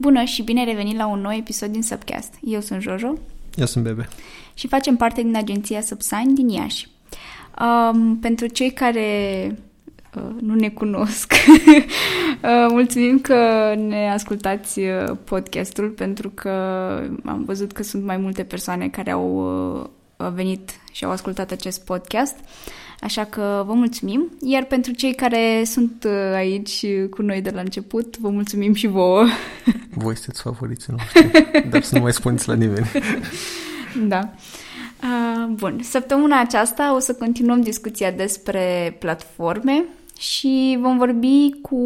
Bună și bine revenit la un nou episod din Subcast. Eu sunt Jojo. Eu sunt Bebe. Și facem parte din agenția Subsign din Iași. Um, pentru cei care uh, nu ne cunosc, uh, mulțumim că ne ascultați uh, podcastul pentru că am văzut că sunt mai multe persoane care au uh, venit și au ascultat acest podcast. Așa că vă mulțumim. Iar pentru cei care sunt uh, aici cu noi de la început, vă mulțumim și vouă. Voi sunteți favoriții noștri, dar să nu mai spuneți la nimeni. Da. Uh, bun, săptămâna aceasta o să continuăm discuția despre platforme și vom vorbi cu...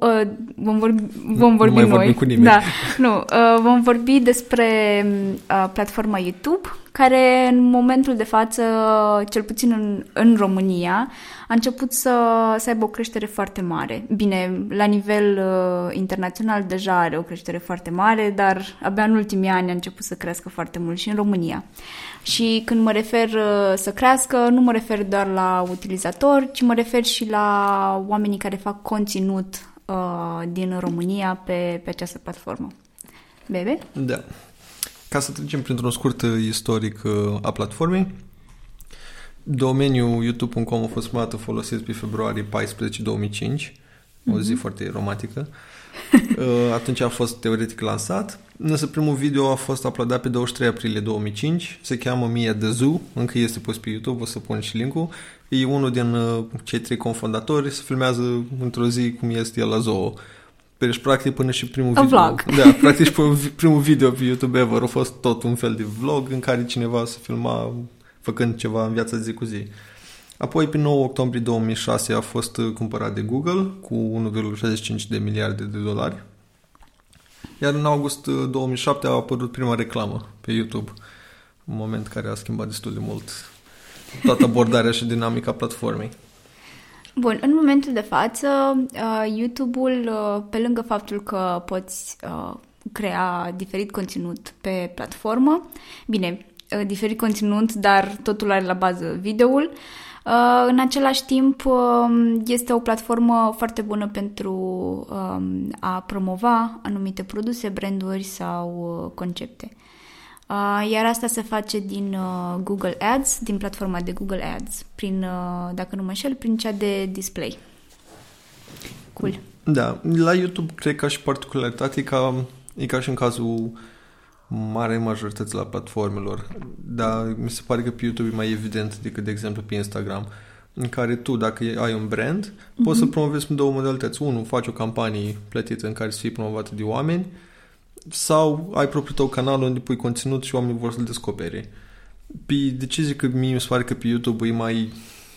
Uh, vom vorbi, vom vorbi nu mai noi. vorbim cu nimeni. Da, nu, uh, vom vorbi despre uh, platforma YouTube, care în momentul de față, cel puțin în, în România, a început să, să aibă o creștere foarte mare. Bine, la nivel uh, internațional deja are o creștere foarte mare, dar abia în ultimii ani a început să crească foarte mult și în România. Și când mă refer uh, să crească, nu mă refer doar la utilizatori, ci mă refer și la oamenii care fac conținut uh, din România pe, pe această platformă. Bebe? Da. Ca să trecem printr-un scurt uh, istoric uh, a platformei, domeniul youtube.com a fost prima dată folosit pe februarie 14 2005, o zi foarte romantică. Uh, Atunci a fost teoretic lansat, însă primul video a fost uploadat pe 23 aprilie 2005, se cheamă Mia de Zoo, încă este pus pe YouTube, o să pun și linkul. E unul din uh, cei trei cofondatori, se filmează într-o zi cum este el la zoo. Deci, practic, până și primul A video... vlog. Da, practic și până primul video pe YouTube ever a fost tot un fel de vlog în care cineva se filma făcând ceva în viața zi cu zi. Apoi, pe 9 octombrie 2006, a fost uh, cumpărat de Google cu 1,65 de miliarde de dolari. Iar în august uh, 2007 a apărut prima reclamă pe YouTube, un moment care a schimbat destul de mult toată abordarea și dinamica platformei. Bun, în momentul de față, uh, YouTube-ul, uh, pe lângă faptul că poți uh, crea diferit conținut pe platformă, bine, uh, diferit conținut, dar totul are la bază videoul, uh, în același timp uh, este o platformă foarte bună pentru uh, a promova anumite produse, branduri sau uh, concepte. Uh, iar asta se face din uh, Google Ads, din platforma de Google Ads, prin, uh, dacă nu mă înșel, prin cea de display. Cool. Da, la YouTube cred că și particularitate e ca, e ca și în cazul mare majorități la platformelor, dar mi se pare că pe YouTube e mai evident decât, de exemplu, pe Instagram, în care tu, dacă ai un brand, mm-hmm. poți să promovezi în două modalități. Unu, faci o campanie plătită în care să fie promovată de oameni sau ai propriul tău canal unde pui conținut și oamenii vor să-l descopere. Pe decizie că mie mi se pare că pe YouTube e mai,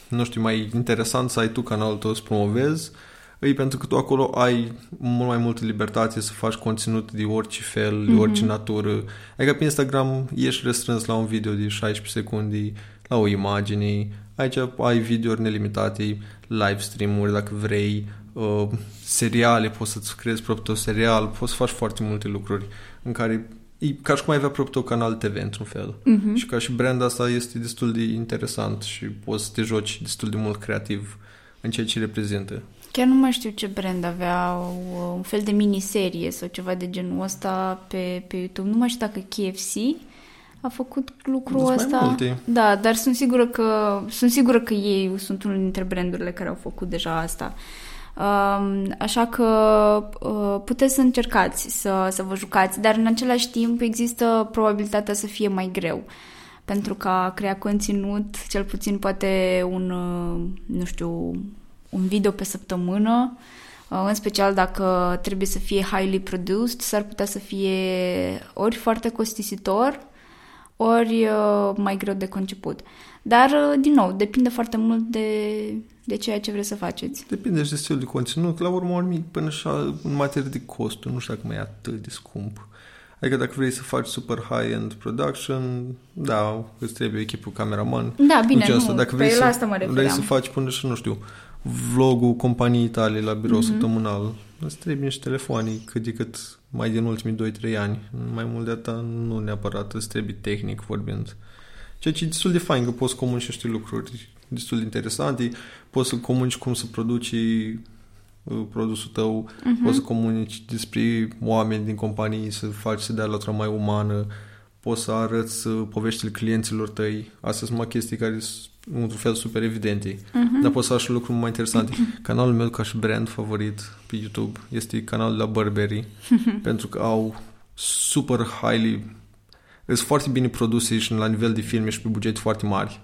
nu știu, mai interesant să ai tu canalul tău să promovezi, e pentru că tu acolo ai mult mai multă libertate să faci conținut de orice fel, de orice natură. Adică pe Instagram ești restrâns la un video de 16 secunde, la o imagine, aici ai videouri nelimitate, live stream-uri dacă vrei, uh, seriale, poți să-ți creezi propriul tău serial, poți să faci foarte multe lucruri în care e ca și cum ai avea propriul tău canal TV într-un fel. Mhm. Și ca și brand asta este destul de interesant și poți să te joci destul de mult creativ în ceea ce reprezintă. Chiar nu mai știu ce brand avea o, un fel de miniserie sau ceva de genul ăsta pe, pe YouTube. Nu mai știu dacă KFC a făcut lucrul Sunt mai ăsta. multe. Da, dar sunt sigură că sunt sigură că ei sunt unul dintre brandurile care au făcut deja asta. Um, așa că uh, puteți să încercați să, să vă jucați, dar în același timp există probabilitatea să fie mai greu. Pentru că a crea conținut, cel puțin poate un, uh, nu știu, un video pe săptămână, uh, în special dacă trebuie să fie highly produced, s-ar putea să fie ori foarte costisitor, ori uh, mai greu de conceput. Dar, uh, din nou, depinde foarte mult de, de ceea ce vreți să faceți. Depinde și de stil de conținut, la urmă urmii, până și în materie de costuri, nu știu dacă mai e atât de scump. Adică dacă vrei să faci super high-end production, da, îți trebuie echipul cameraman. Da, bine, ce nu, asta. Dacă vrei pe să, la asta mă vrei refeream. să faci până și, nu știu, vlogul companiei tale la birou Mhm. mm-hmm. săptămânal, îți trebuie niște telefoane cât de cât mai din ultimii 2-3 ani. Mai mult de atât nu neapărat îți trebuie tehnic vorbind. Ceea ce e destul de fain că poți comunici niște lucruri destul de interesante, poți să comunici cum să produci uh, produsul tău, uh-huh. poți să comunici despre oameni din companii, să faci să dea la mai umană, poți să arăți uh, poveștile clienților tăi. Astea sunt mai chestii care sunt într-un fel super evidente. Uh-huh. Dar poți să faci lucruri mai interesante. Uh-huh. Canalul meu ca și brand favorit pe YouTube este canalul la Burberry, uh-huh. pentru că au super highly sunt foarte bine produse și la nivel de filme și pe bugete foarte mari.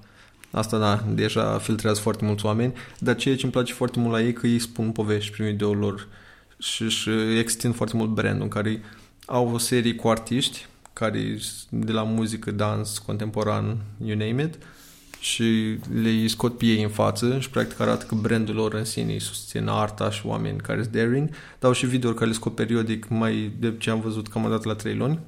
Asta, da, deja filtrează foarte mulți oameni, dar ceea ce îmi place foarte mult la ei că ei spun povești prin videoul lor și, și extind foarte mult brandul în care au o serie cu artiști care de la muzică, dans, contemporan, you name it, și le scot pe ei în față și practic arată că brandul lor în sine susține arta și oameni care sunt daring. Dau și video care le scot periodic mai de ce am văzut cam dat la 3 luni,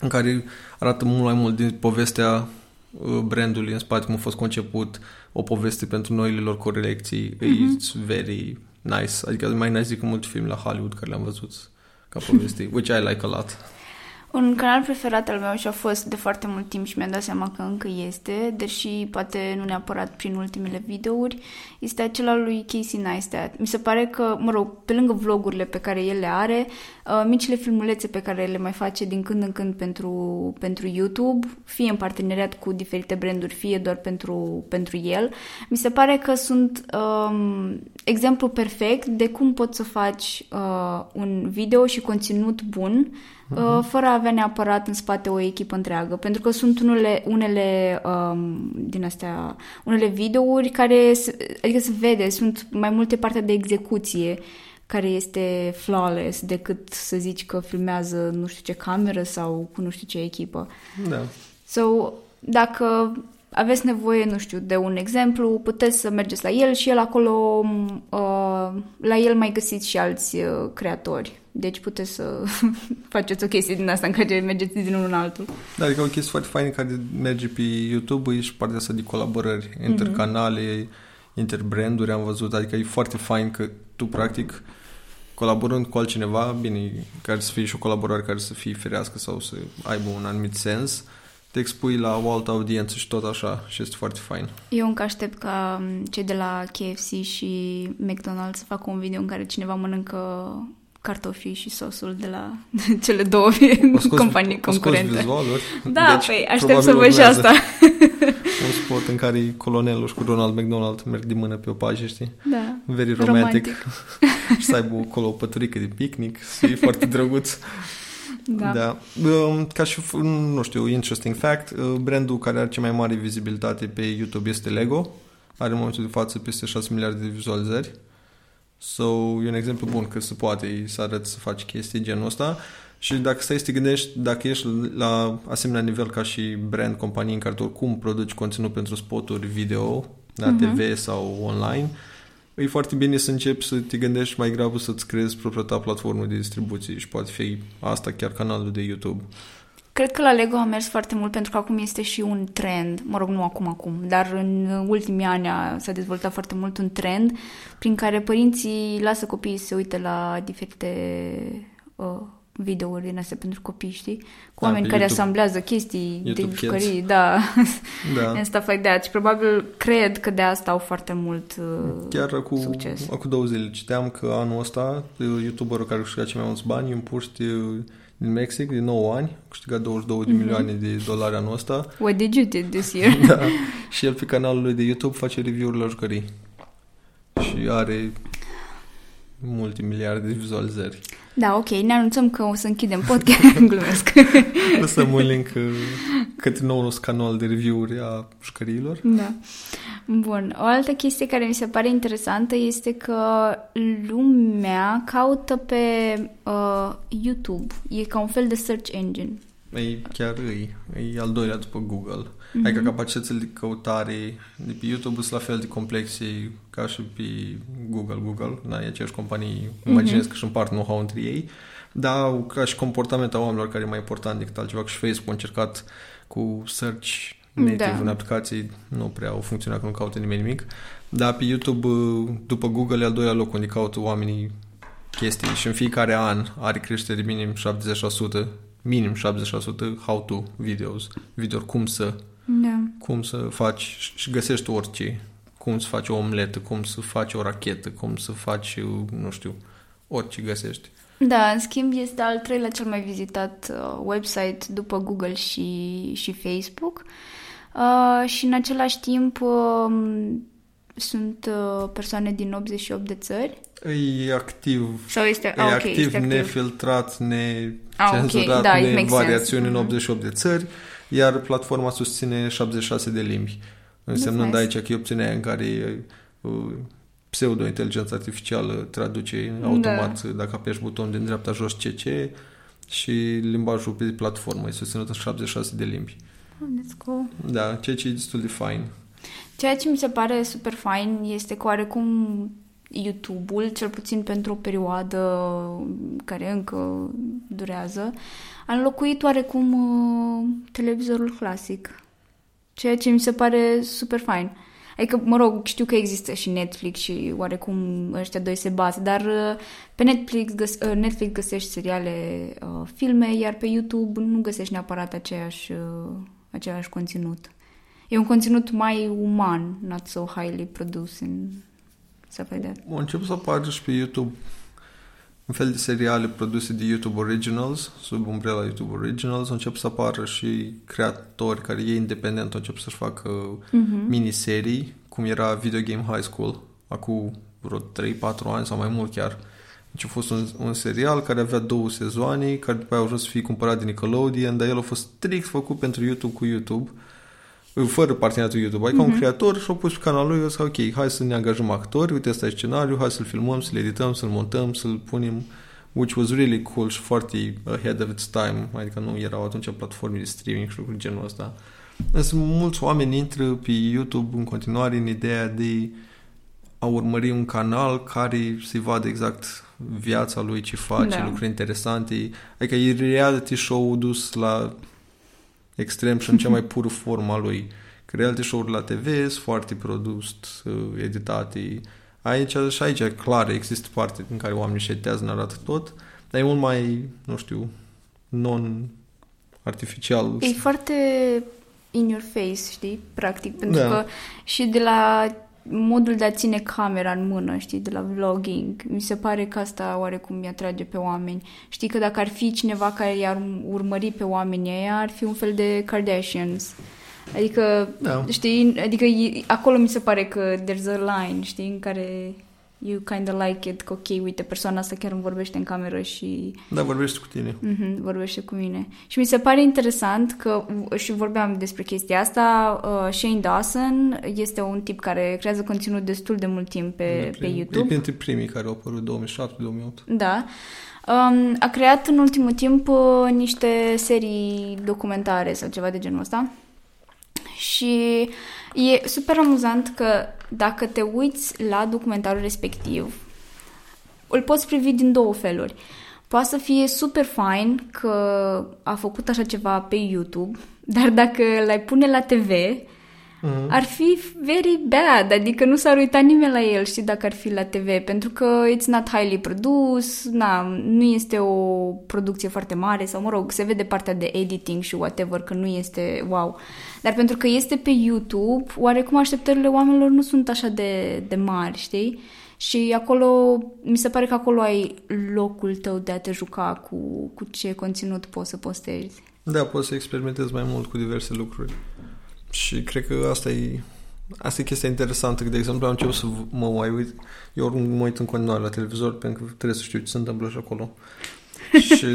în care arată mult mai mult din povestea uh, brandului în spate, cum a fost conceput, o poveste pentru noile lor corecții. Mm-hmm. It's very nice. Adică mai nice decât multe filme la Hollywood care le-am văzut ca poveste, which I like a lot. Un canal preferat al meu și a fost de foarte mult timp și mi-am dat seama că încă este, deși poate nu neapărat prin ultimele videouri, este acela lui Casey Neistat. Mi se pare că, mă rog, pe lângă vlogurile pe care el le are, uh, micile filmulețe pe care le mai face din când în când pentru, pentru YouTube, fie în parteneriat cu diferite branduri, fie doar pentru, pentru el, mi se pare că sunt um, exemplu perfect de cum poți să faci uh, un video și conținut bun uh-huh. fără a avea neapărat în spate o echipă întreagă, pentru că sunt unele, unele um, din astea, unele videouri care, adică se vede, sunt mai multe parte de execuție care este flawless decât să zici că filmează nu știu ce cameră sau cu nu știu ce echipă. Da. So, dacă aveți nevoie, nu știu, de un exemplu, puteți să mergeți la el și el acolo, uh, la el mai găsiți și alți uh, creatori. Deci puteți să faceți o chestie din asta în care mergeți din unul în altul. Da, adică o chestie foarte faină care merge pe YouTube e și partea asta de colaborări mhm. intercanale, mm-hmm. interbranduri, am văzut, adică e foarte fain că tu practic colaborând cu altcineva, bine, care să fie și o colaborare care să fie firească sau să aibă un anumit sens, te expui la o altă audiență și tot așa și este foarte fain. Eu încă aștept ca um, cei de la KFC și McDonald's să facă un video în care cineva mănâncă cartofii și sosul de la cele două scos, companii concurente. vizualuri. Da, deci, păi, aștept să văd și asta. un spot în care colonelul și cu Ronald McDonald merg de mână pe o pagă, știi? Da. Very romantic. romantic. și să aibă acolo o păturică de picnic și e foarte drăguț. Da. da. Um, ca și, nu știu, interesting fact, uh, brandul care are cea mai mare vizibilitate pe YouTube este Lego. Are în momentul de față peste 6 miliarde de vizualizări. So, e un exemplu bun că se poate să arăți să faci chestii genul ăsta. Și dacă stai să te gândești, dacă ești la asemenea nivel ca și brand, companie în care tu oricum produci conținut pentru spoturi video, la uh-huh. Mhm. TV sau online, e foarte bine să începi să te gândești mai grabă să-ți creezi propria ta platformă de distribuție și poate fi asta chiar canalul de YouTube. Cred că la Lego a mers foarte mult pentru că acum este și un trend, mă rog, nu acum acum, dar în ultimii ani a, s-a dezvoltat foarte mult un trend prin care părinții lasă copiii să se uite la diferite uh, videouri din astea pentru copii, știi? Cu da, oameni care YouTube, asamblează chestii YouTube de jucării, da. da. And stuff like that. Și probabil cred că de asta au foarte mult uh, Chiar cu, succes. acum două zile citeam că anul ăsta YouTuberul care câștiga cei mai mulți bani în puști din Mexic, de 9 ani, a câștigat 22 de mm-hmm. milioane de dolari anul ăsta. What did you do this year? da. Și el pe canalul lui de YouTube face review-uri la jucării. Și are multe miliarde de vizualizări. Da, ok, ne anunțăm că o să închidem podcast, glumesc. Lăsăm un link uh, către noul canal de review-uri a jucăriilor. Da. Bun, o altă chestie care mi se pare interesantă este că lumea caută pe uh, YouTube. E ca un fel de search engine. E chiar e, e al doilea după Google. Mm-hmm. Adică capacitățile de căutare de pe YouTube sunt la fel de complexe ca și pe Google. Google, da, e aceeași companie, mm-hmm. imaginez că și împart know-how între ei, dar ca și comportamentul oamenilor care e mai important decât altceva, că și Facebook a încercat cu search native da. în aplicații, nu prea au funcționat că nu caută nimeni nimic, dar pe YouTube, după Google, e al doilea loc unde caută oamenii chestii și în fiecare an are creștere minim 70%, minim 70% how-to videos, video cum să da. cum să faci și găsești orice cum să faci o omletă, cum să faci o rachetă, cum să faci, nu știu, orice găsești. Da, în schimb este al treilea cel mai vizitat uh, website după Google și, și Facebook uh, și în același timp uh, sunt uh, persoane din 88 de țări. E activ, Sau este, e ah, ok, activ, este activ. nefiltrat, Ah, ok, necenzurat, da, it makes nevariațiuni sense. în Mhm. 88 de țări, iar platforma susține 76 de limbi. Însemnând nice. aici că e opțiunea aia în care uh, pseudo-inteligența artificială traduce automat dacă apeși butonul din dreapta jos CC și limbajul pe platformă e susținut în 76 de limbi. Oh, that's cool. Da, ceea ce e destul de fain. Ceea ce mi se pare super fain este că oarecum YouTube-ul, cel puțin pentru o perioadă care încă durează, a înlocuit oarecum uh, televizorul clasic. Ceea ce mi se pare super fain. Adică, mă rog, știu că există și Netflix și oarecum ăștia doi se bat, dar uh, pe Netflix, găs- uh, Netflix găsești seriale, uh, filme, iar pe YouTube nu găsești neapărat aceeași, uh, aceeași conținut. E un conținut mai uman, not so highly produced and stuff like that. Au început să apară și pe YouTube un fel de seriale produse de YouTube Originals, sub umbrela YouTube Originals, au început să apară și creatori care ei independent au început să-și facă Mhm. miniserii, cum era Video Game High School, acum vreo 3-4 ani sau mai mult chiar. Deci a fost un, un serial care avea două sezoane, care după aia a ajuns să fie cumpărat de Nickelodeon, dar el a fost strict făcut pentru YouTube cu YouTube, fără parteneriatul YouTube. Adică un creator și-a pus pe canalul lui, zis, ok, hai să ne angajăm actori, uite ăsta e scenariu, hai să-l filmăm, să-l edităm, să-l montăm, să-l punem, which was really cool și foarte ahead of its time, adică nu erau atunci platforme de streaming și lucruri genul ăsta. Însă mulți oameni intră pe YouTube în continuare în ideea de a urmări un canal care să-i vadă exact viața lui, ce face, Da. lucruri interesante. Adică e reality show dus la extrem și în cea mai pură forma lui. Că reality show-uri la TV sunt foarte produs, uh, editate. Aici și aici, clar, există parte în care oamenii și editează, ne arată tot, dar e mult mai, nu știu, non-artificial. E foarte in your face, știi, practic, pentru Da. că și de la modul de a ține camera în mână, știi, de la vlogging, mi se pare că asta oarecum mi atrage pe oameni. Știi că dacă ar fi cineva care i-ar urmări pe oamenii ăia, ar fi un fel de Kardashians. Adică, Da. știi, adică e- acolo mi se pare că there's a line, știi, în care you kind of like it, că ok, uite, persoana asta chiar îmi vorbește în cameră și Da, vorbești cu tine. Mhm, vorbește cu mine. Și mi se pare interesant că, și vorbeam despre chestia asta, uh, Shane Dawson este un tip care creează conținut destul de mult timp pe, pe E YouTube. printre primii care au apărut 2007-2008. Da. Um, a creat în ultimul timp uh, niște serii documentare sau ceva de genul ăsta. Și e super amuzant că dacă te uiți la documentarul respectiv, îl poți privi din două feluri. Poate să fie super fain că a făcut așa ceva pe YouTube, dar dacă l-ai pune la TV, Mhm. ar fi very bad, adică nu s-ar uita nimeni la el, știi, dacă ar fi la TV, pentru că it's not highly produs, na, nu este o producție foarte mare sau, mă rog, se vede partea de editing și whatever, că nu este wow. Dar pentru că este pe YouTube, oarecum așteptările oamenilor nu sunt așa de, de mari, știi? Și acolo, mi se pare că acolo ai locul tău de a te juca cu, cu ce conținut poți să postezi. Da, poți să experimentezi mai mult cu diverse lucruri. Și cred că asta e Asta e chestia interesantă, că de exemplu am început să v- mă mai uit, eu oricum mă uit în continuare la televizor pentru că trebuie să știu ce se întâmplă și acolo. și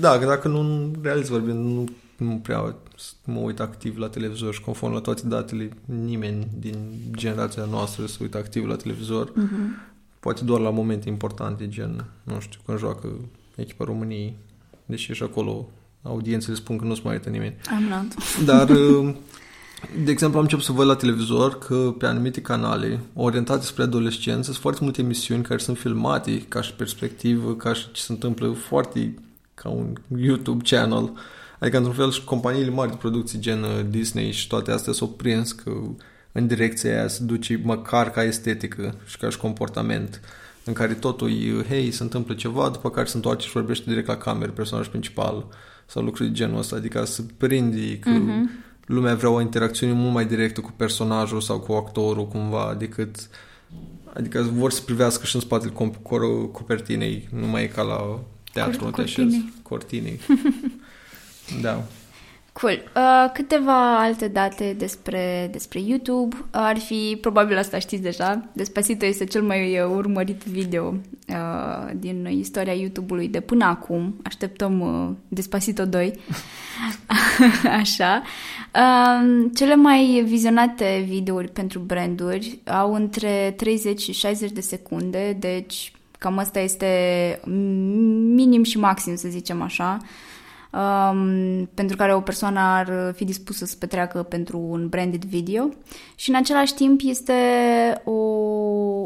da, că dacă nu, realist vorbind, nu, nu prea mă uit activ la televizor și conform la toate datele, nimeni din generația noastră se uită activ la televizor. Mm-hmm. Poate doar la momente importante, gen, nu știu, când joacă echipa României, deși și acolo audiențele spun că nu se mai uită nimeni. I'm not. Dar, uh, de exemplu, am început să văd la televizor că pe anumite canale orientate spre adolescență sunt foarte multe emisiuni care sunt filmate ca și perspectivă, ca și ce se întâmplă foarte ca un YouTube channel. Adică, într-un fel, și companiile mari de producții, gen uh, Disney și toate astea, s-au prins că în direcția aia se duce măcar ca estetică și ca și comportament în care totul e, hei, se întâmplă ceva, după care se întoarce și vorbește direct la cameră, personaj principal sau lucruri de genul ăsta, adică să prinde că Mhm. Lumea vrea o interacțiune mult mai directă cu personajul sau cu actorul cumva decât adică vor să privească și în spatele copertinei, nu mai e ca la teatru, Cor- cortinei. cortinei. da. Cool. Uh, câteva alte date despre, despre YouTube. Ar fi, probabil asta știți deja, Despacito este cel mai uh, urmărit video uh, din istoria YouTube-ului de până acum. Așteptăm uh, Despacito 2. Așa. Uh, cele mai vizionate videouri pentru branduri au între 30 și 60 de secunde, deci cam asta este minim și maxim, să zicem așa. Uh, um, pentru care o persoană ar fi dispusă să petreacă pentru un branded video și în același timp este o,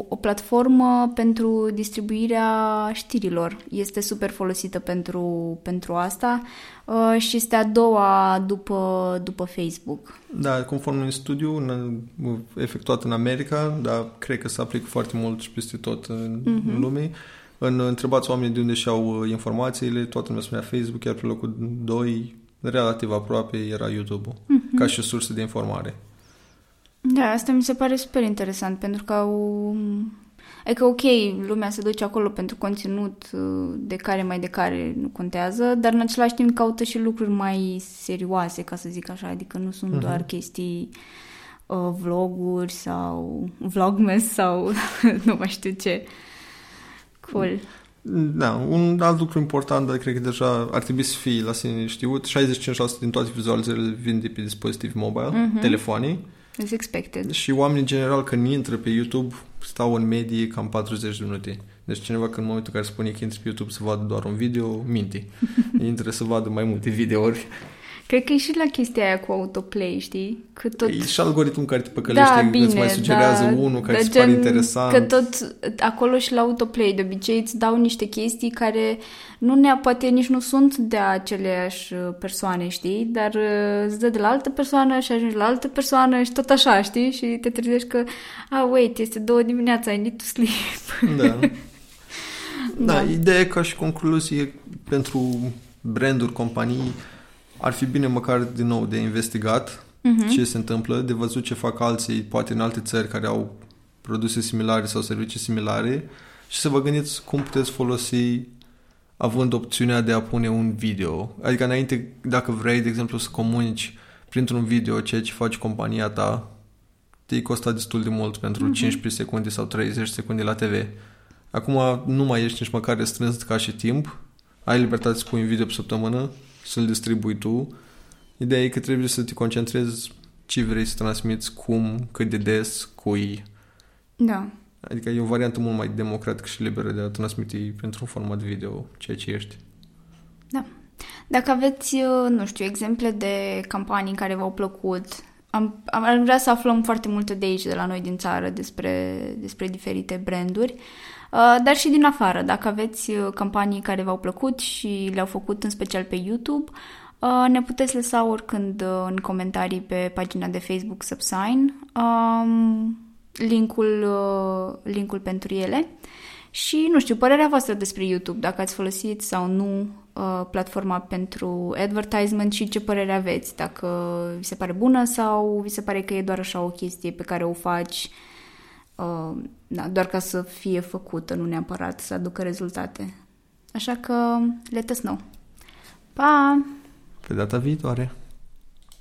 o platformă pentru distribuirea știrilor. Este super folosită pentru, pentru asta uh, și este a doua după, după Facebook. Da, conform unui studiu în, efectuat în America, dar cred că se aplică foarte mult și peste tot în, uh-huh. în lume, în întrebați oamenii de unde și-au uh, informațiile, toată lumea spunea Facebook, iar pe locul 2, relativ aproape, era YouTube-ul, uh-huh. ca și sursă de informare. Da, asta mi se pare super interesant, pentru că au... Adică, ok, lumea se duce acolo pentru conținut uh, de care mai de care nu contează, dar în același timp caută și lucruri mai serioase, ca să zic așa, adică nu sunt uh-huh. doar chestii uh, vloguri sau vlogmas sau nu mai știu ce. Cool. Da, un alt lucru important, dar cred că deja ar trebui să fie la sine știut, 65% din toate vizualizările vin de pe dispozitiv mobile, mm-hmm. telefonii. As expected. Și oamenii, în general, când intră pe YouTube, stau în medie cam 40 de minute. Deci cineva când în momentul în care spune că intră pe YouTube să vadă doar un video, minte. intră să vadă mai multe videouri. Cred că e și la chestia aia cu autoplay, știi? Că tot... E și algoritmul care te păcălește, da, bine, îți mai sugerează da, unul care îți pare interesant. Că tot acolo și la autoplay, de obicei îți dau niște chestii care nu ne poate nici nu sunt de aceleași persoane, știi? Dar uh, îți dă de la altă persoană și ajungi la altă persoană și tot așa, știi? Și te trezești că, ah, wait, este două dimineața, I need to sleep. Da. da, da. ideea ca și concluzie pentru branduri, companii, ar fi bine măcar din nou de investigat uh-huh. ce se întâmplă, de văzut ce fac alții, poate în alte țări care au produse similare sau servicii similare și să vă gândiți cum puteți folosi având opțiunea de a pune un video. Adică înainte, dacă vrei, de exemplu, să comunici printr-un video ceea ce faci compania ta, te-i costa destul de mult pentru uh-huh. Mhm. 15 secunde sau 30 secunde la TV. Acum nu mai ești nici măcar restrâns ca și timp, ai libertate să pui un video pe săptămână, să-l distribui tu. Ideea e că trebuie să te concentrezi ce vrei să transmiți, cum, cât de des, cui. Da. Adică e o variantă mult mai democratică și liberă de a transmite pentru un format video ceea ce ești. Da. Dacă aveți, uh, nu știu, exemple de campanii care v-au plăcut, am, am vrea să aflăm foarte multe de aici, de la noi din țară, despre, despre diferite branduri. Uh, dar și din afară. Dacă aveți uh, campanii care v-au plăcut și le-au făcut în special pe YouTube, uh, ne puteți lăsa oricând în comentarii pe pagina de Facebook Subsign um, linkul, linkul pentru ele. Și, nu știu, părerea voastră despre YouTube, dacă ați folosit sau nu platforma pentru advertisement și ce părere aveți, dacă vi se pare bună sau vi se pare că e doar așa o chestie pe care o faci uh, da, doar ca să fie făcută, nu neapărat să aducă rezultate. Așa că let us know. Pa! Pe data viitoare!